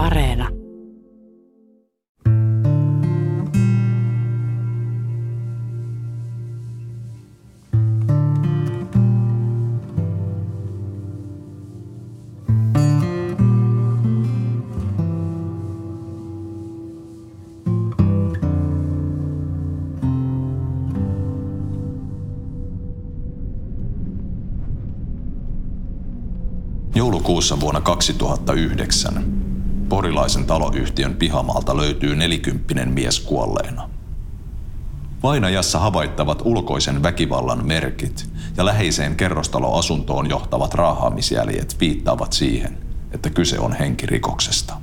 Areena. Joulukuussa vuonna 2009 porilaisen taloyhtiön pihamaalta löytyy nelikymppinen mies kuolleena. Vainajassa havaittavat ulkoisen väkivallan merkit ja läheiseen kerrostaloasuntoon johtavat raahaamisjäljet viittaavat siihen, että kyse on henkirikoksesta.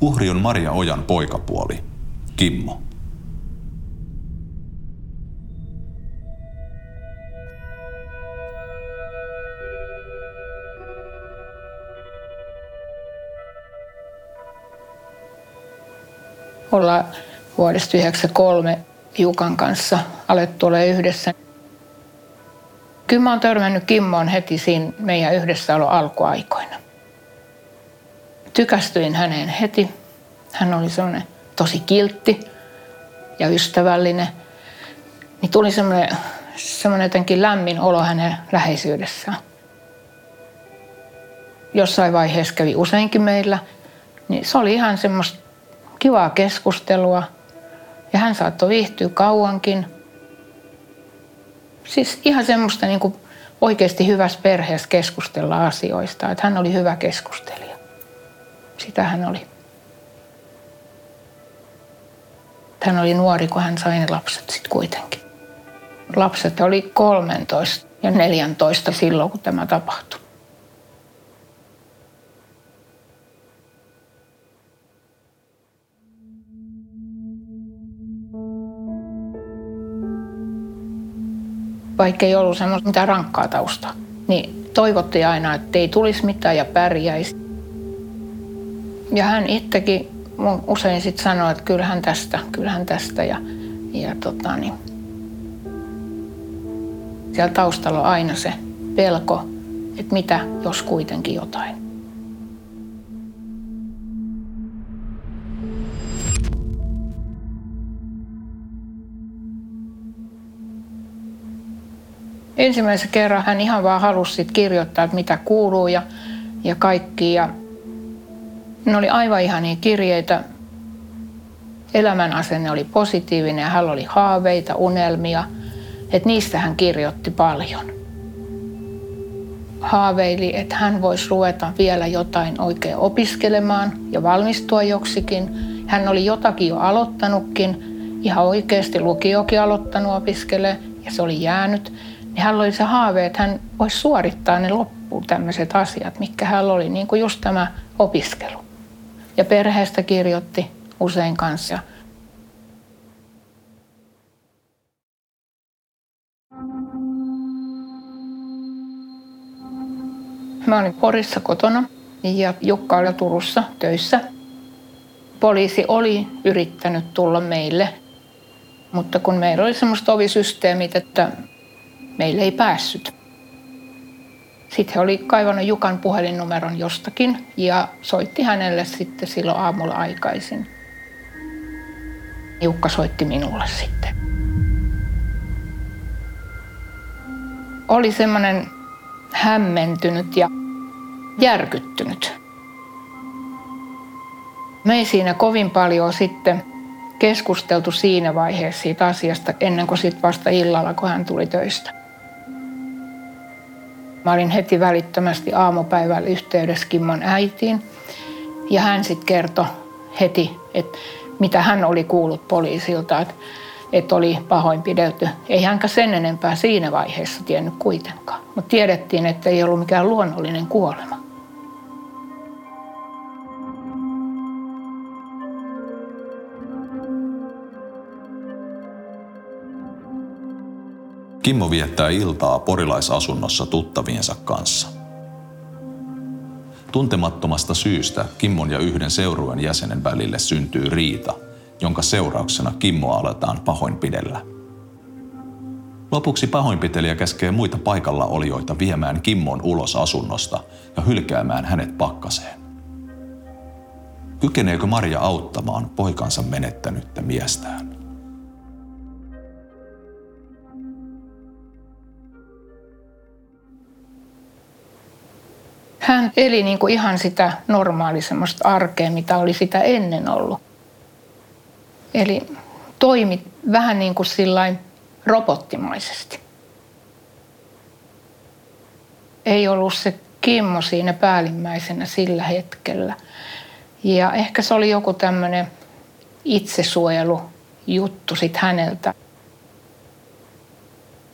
Uhri on Maria Ojan poikapuoli, Kimmo. Olla vuodesta 1993 Jukan kanssa alettu olla yhdessä. Kyllä mä oon törmännyt Kimmoon heti siinä meidän yhdessäolo alkuaikoina. Tykästyin häneen heti. Hän oli sellainen tosi kiltti ja ystävällinen. Niin tuli semmoinen, semmoinen jotenkin lämmin olo hänen läheisyydessään. Jossain vaiheessa kävi useinkin meillä, niin se oli ihan semmoista kivaa keskustelua ja hän saattoi viihtyä kauankin. Siis ihan semmoista niin kuin oikeasti hyvässä perheessä keskustella asioista, että hän oli hyvä keskustelija. Sitä hän oli. Hän oli nuori, kun hän sai ne lapset sitten kuitenkin. Lapset oli 13 ja 14 silloin, kun tämä tapahtui. Vaikka ei ollut semmoista mitään rankkaa taustaa. Niin toivottiin aina, että ei tulisi mitään ja pärjäisi. Ja hän itsekin mun usein sitten sanoi, että kyllähän tästä, kyllähän tästä. Ja, ja tota, niin. Siellä taustalla on aina se pelko, että mitä jos kuitenkin jotain. Ensimmäisen kerran hän ihan vaan halusi kirjoittaa, että mitä kuuluu ja, ja kaikki. Ja ne oli aivan ihania kirjeitä. Elämän asenne oli positiivinen ja hän oli haaveita, unelmia. Että niistä hän kirjoitti paljon. Haaveili, että hän voisi ruveta vielä jotain oikein opiskelemaan ja valmistua joksikin. Hän oli jotakin jo aloittanutkin, ihan oikeasti lukiokin aloittanut opiskelemaan ja se oli jäänyt niin hänellä oli se haave, että hän voisi suorittaa ne loppuun tämmöiset asiat, mikä hän oli, niin kuin just tämä opiskelu. Ja perheestä kirjoitti usein kanssa. Mä olin Porissa kotona ja Jukka oli Turussa töissä. Poliisi oli yrittänyt tulla meille, mutta kun meillä oli semmoista ovisysteemit, että meille ei päässyt. Sitten he oli kaivannut Jukan puhelinnumeron jostakin ja soitti hänelle sitten silloin aamulla aikaisin. Jukka soitti minulle sitten. Oli semmoinen hämmentynyt ja järkyttynyt. Me ei siinä kovin paljon sitten keskusteltu siinä vaiheessa siitä asiasta ennen kuin sitten vasta illalla, kun hän tuli töistä. Mä olin heti välittömästi aamupäivällä yhteydessä Kimmon äitiin. Ja hän sitten kertoi heti, että mitä hän oli kuullut poliisilta, että, että oli pahoinpidelty. Ei hänkä sen enempää siinä vaiheessa tiennyt kuitenkaan. Mutta tiedettiin, että ei ollut mikään luonnollinen kuolema. Kimmo viettää iltaa porilaisasunnossa tuttaviensa kanssa. Tuntemattomasta syystä Kimmon ja yhden seurueen jäsenen välille syntyy riita, jonka seurauksena Kimmoa aletaan pahoinpidellä. Lopuksi pahoinpitelijä käskee muita paikalla olijoita viemään Kimmon ulos asunnosta ja hylkäämään hänet pakkaseen. Kykeneekö Maria auttamaan poikansa menettänyttä miestään? Hän eli niin kuin ihan sitä normaali semmoista arkea, mitä oli sitä ennen ollut. Eli toimi vähän niin kuin sillain robottimaisesti. Ei ollut se Kimmo siinä päällimmäisenä sillä hetkellä. Ja ehkä se oli joku tämmöinen itsesuojelujuttu sit häneltä.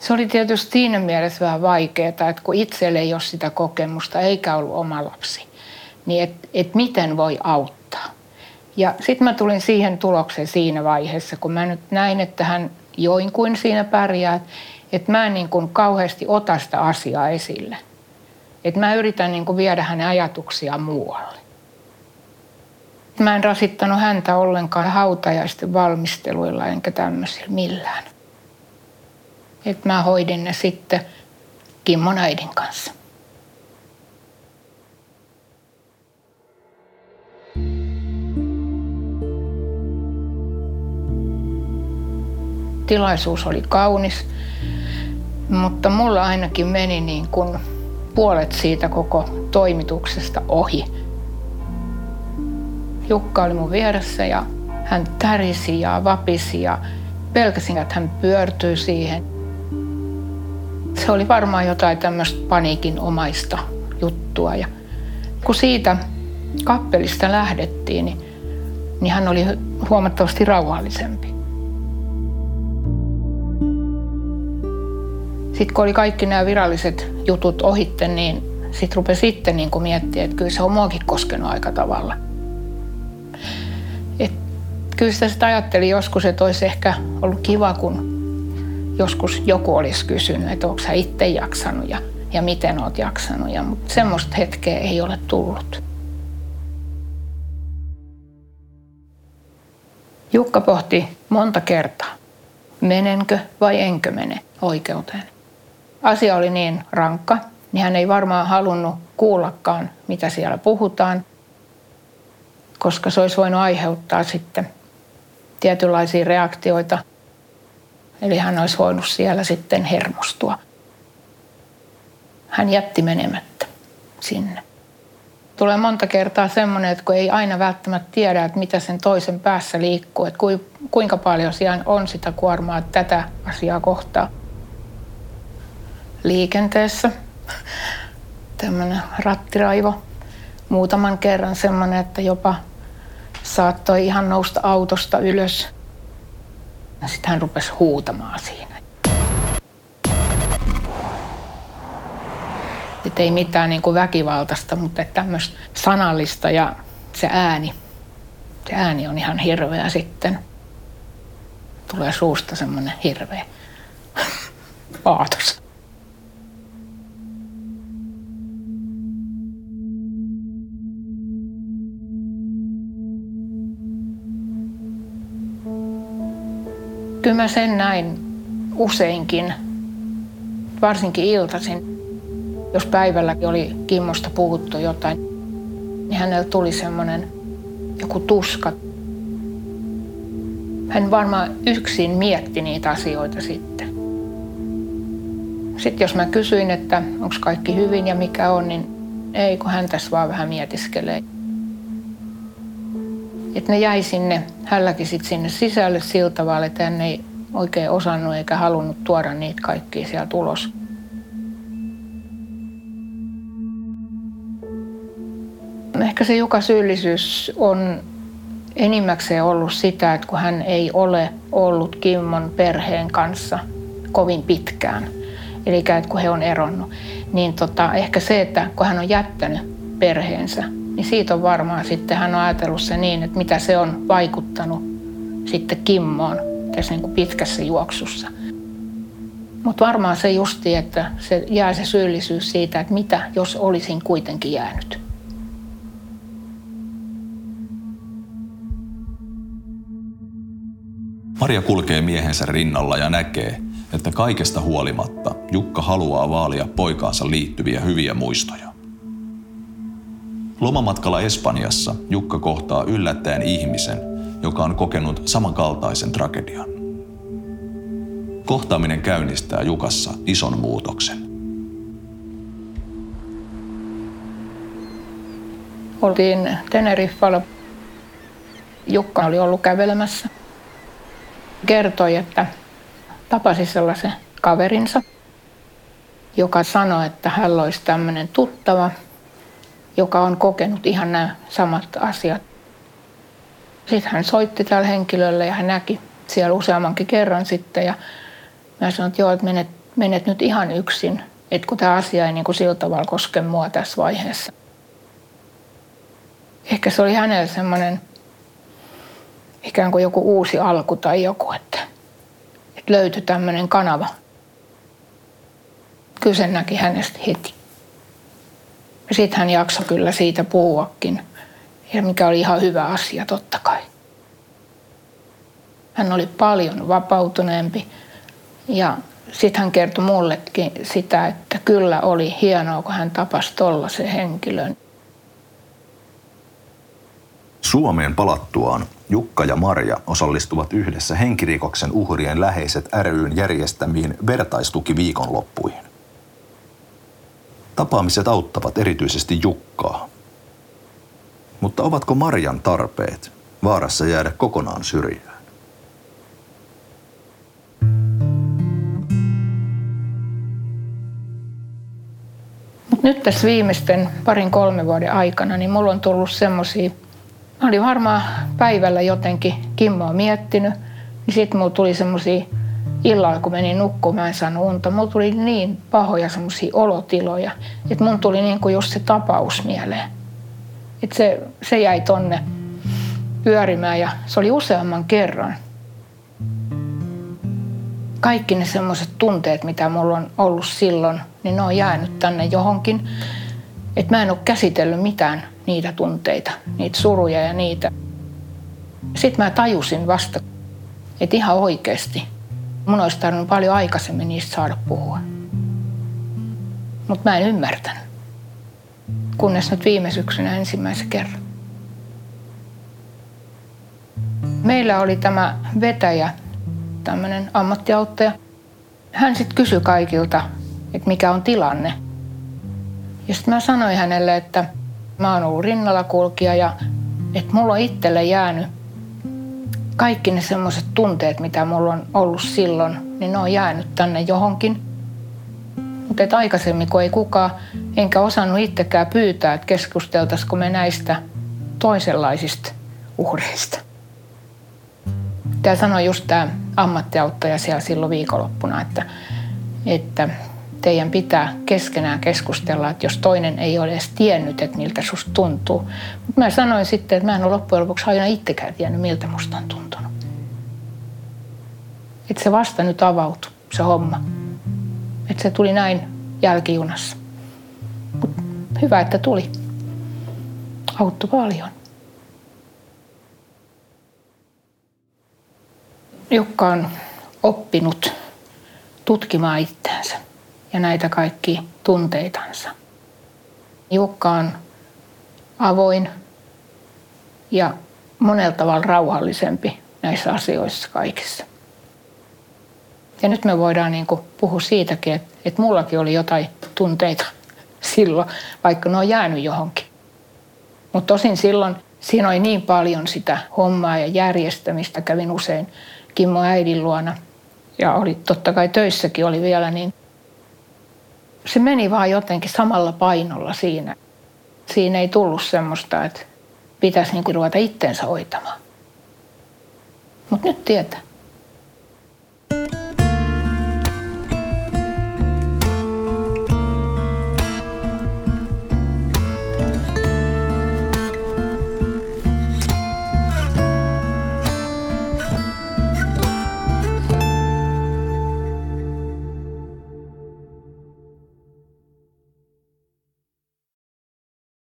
Se oli tietysti siinä mielessä vähän vaikeaa, että kun itselle ei ole sitä kokemusta eikä ollut oma lapsi, niin et, et miten voi auttaa. Ja sitten mä tulin siihen tulokseen siinä vaiheessa, kun mä nyt näin, että hän join kuin siinä pärjää, että mä en niin kuin kauheasti ota sitä asiaa esille. Että mä yritän niin kuin viedä hänen ajatuksiaan muualle. Mä en rasittanut häntä ollenkaan hautajaisten valmisteluilla enkä tämmöisillä millään. Että mä hoidin ne sitten Kimmon äidin kanssa. Tilaisuus oli kaunis, mutta mulla ainakin meni niin kuin puolet siitä koko toimituksesta ohi. Jukka oli mun vieressä ja hän tärisi ja vapisi ja pelkäsin, että hän pyörtyi siihen. Se oli varmaan jotain tämmöistä paniikin omaista juttua. Ja kun siitä kappelista lähdettiin, niin, niin hän oli huomattavasti rauhallisempi. Sitten kun oli kaikki nämä viralliset jutut ohitte, niin sitten rupesi sitten niin miettiä, että kyllä se on muakin koskenut aika tavalla. Et kyllä sitä sitten ajattelin joskus, että olisi ehkä ollut kiva, kun joskus joku olisi kysynyt, että onko sä itse jaksanut ja, ja miten oot jaksanut. Ja, mutta semmoista hetkeä ei ole tullut. Jukka pohti monta kertaa, menenkö vai enkö mene oikeuteen. Asia oli niin rankka, niin hän ei varmaan halunnut kuullakaan, mitä siellä puhutaan, koska se olisi voinut aiheuttaa sitten tietynlaisia reaktioita – Eli hän olisi voinut siellä sitten hermostua. Hän jätti menemättä sinne. Tulee monta kertaa semmoinen, että kun ei aina välttämättä tiedä, että mitä sen toisen päässä liikkuu, että kuinka paljon siellä on sitä kuormaa tätä asiaa kohtaa. Liikenteessä tämmöinen rattiraivo. Muutaman kerran semmoinen, että jopa saattoi ihan nousta autosta ylös – ja sitten hän rupesi huutamaan siinä. Että ei mitään niin kuin väkivaltaista, mutta tämmöistä sanallista ja se ääni, se ääni on ihan hirveä sitten. Tulee suusta semmoinen hirveä aatos. Kyllä mä sen näin useinkin, varsinkin iltaisin. Jos päivälläkin oli Kimmosta puhuttu jotain, niin hänellä tuli semmoinen joku tuska. Hän varmaan yksin mietti niitä asioita sitten. Sitten jos mä kysyin, että onko kaikki hyvin ja mikä on, niin ei, kun hän tässä vaan vähän mietiskelee. Että ne jäi sinne, hälläkin sit sinne sisälle sillä tavalla, että hän ei oikein osannut eikä halunnut tuoda niitä kaikkia sieltä ulos. Ehkä se joka syyllisyys on enimmäkseen ollut sitä, että kun hän ei ole ollut Kimmon perheen kanssa kovin pitkään, eli kun he on eronnut, niin tota, ehkä se, että kun hän on jättänyt perheensä, niin siitä on varmaan sitten hän on ajatellut se niin, että mitä se on vaikuttanut sitten Kimmoon tässä niin kuin pitkässä juoksussa. Mutta varmaan se justi, että se jää se syyllisyys siitä, että mitä jos olisin kuitenkin jäänyt. Maria kulkee miehensä rinnalla ja näkee, että kaikesta huolimatta Jukka haluaa vaalia poikaansa liittyviä hyviä muistoja. Lomamatkalla Espanjassa Jukka kohtaa yllättäen ihmisen, joka on kokenut samankaltaisen tragedian. Kohtaaminen käynnistää Jukassa ison muutoksen. Oltiin Teneriffalla. Jukka oli ollut kävelemässä. Kertoi, että tapasi sellaisen kaverinsa, joka sanoi, että hän olisi tämmöinen tuttava, joka on kokenut ihan nämä samat asiat. Sitten hän soitti tälle henkilölle ja hän näki siellä useammankin kerran sitten. Ja mä sanoin, että joo, että menet, menet nyt ihan yksin, että kun tämä asia ei niin kuin sillä tavalla koske mua tässä vaiheessa. Ehkä se oli hänellä semmoinen ikään kuin joku uusi alku tai joku, että, että löytyi tämmöinen kanava. Kyllä sen näki hänestä heti. Sitten hän jaksoi kyllä siitä puhuakin, ja mikä oli ihan hyvä asia totta kai. Hän oli paljon vapautuneempi ja sitten hän kertoi mullekin sitä, että kyllä oli hienoa, kun hän tapasi tollaisen henkilön. Suomeen palattuaan Jukka ja Marja osallistuvat yhdessä henkirikoksen uhrien läheiset ryn järjestämiin vertaistukiviikonloppuihin. Tapaamiset auttavat erityisesti Jukkaa. Mutta ovatko Marjan tarpeet vaarassa jäädä kokonaan syrjään? Mut nyt tässä viimeisten parin kolmen vuoden aikana, niin mulla on tullut semmoisia, mä olin varmaan päivällä jotenkin Kimmoa miettinyt, niin sitten mulla tuli semmoisia illalla, kun menin nukkumaan, en saanut unta, mulla tuli niin pahoja semmoisia olotiloja, että mun tuli niin kuin just se tapaus mieleen. Että se, se jäi tonne pyörimään ja se oli useamman kerran. Kaikki ne semmoiset tunteet, mitä mulla on ollut silloin, niin ne on jäänyt tänne johonkin. Että mä en ole käsitellyt mitään niitä tunteita, niitä suruja ja niitä. Sitten mä tajusin vasta, että ihan oikeasti Mun olisi tarvinnut paljon aikaisemmin niistä saada puhua. Mutta mä en ymmärtänyt. Kunnes nyt viime syksynä ensimmäisen kerran. Meillä oli tämä vetäjä, tämmöinen ammattiauttaja. Hän sitten kysyi kaikilta, että mikä on tilanne. Ja sitten mä sanoin hänelle, että mä oon ollut rinnalla kulkija ja että mulla on itselle jäänyt kaikki ne semmoiset tunteet, mitä mulla on ollut silloin, niin ne on jäänyt tänne johonkin. Mutta aikaisemmin, kun ei kukaan, enkä osannut itsekään pyytää, että keskusteltaisiko me näistä toisenlaisista uhreista. Tämä sanoi just tämä ammattiauttaja siellä silloin viikonloppuna, että, että teidän pitää keskenään keskustella, että jos toinen ei ole edes tiennyt, että miltä susta tuntuu. Mutta mä sanoin sitten, että mä en ole loppujen lopuksi aina itsekään tiennyt, miltä musta on tuntunut. Että se vasta nyt avautui, se homma. Että se tuli näin jälkijunassa. Mut hyvä, että tuli. Auttoi paljon. Jukka on oppinut tutkimaan itseänsä ja näitä kaikki tunteitansa. Jukka on avoin ja monella tavalla rauhallisempi näissä asioissa kaikissa. Ja nyt me voidaan niin puhua siitäkin, että, että mullakin oli jotain tunteita silloin, vaikka ne on jäänyt johonkin. Mutta tosin silloin siinä oli niin paljon sitä hommaa ja järjestämistä. Kävin usein Kimmo äidin luona ja oli totta kai töissäkin oli vielä, niin se meni vaan jotenkin samalla painolla siinä. Siinä ei tullut semmoista, että pitäisi niin ruveta itsensä hoitamaan. Mutta nyt tietää.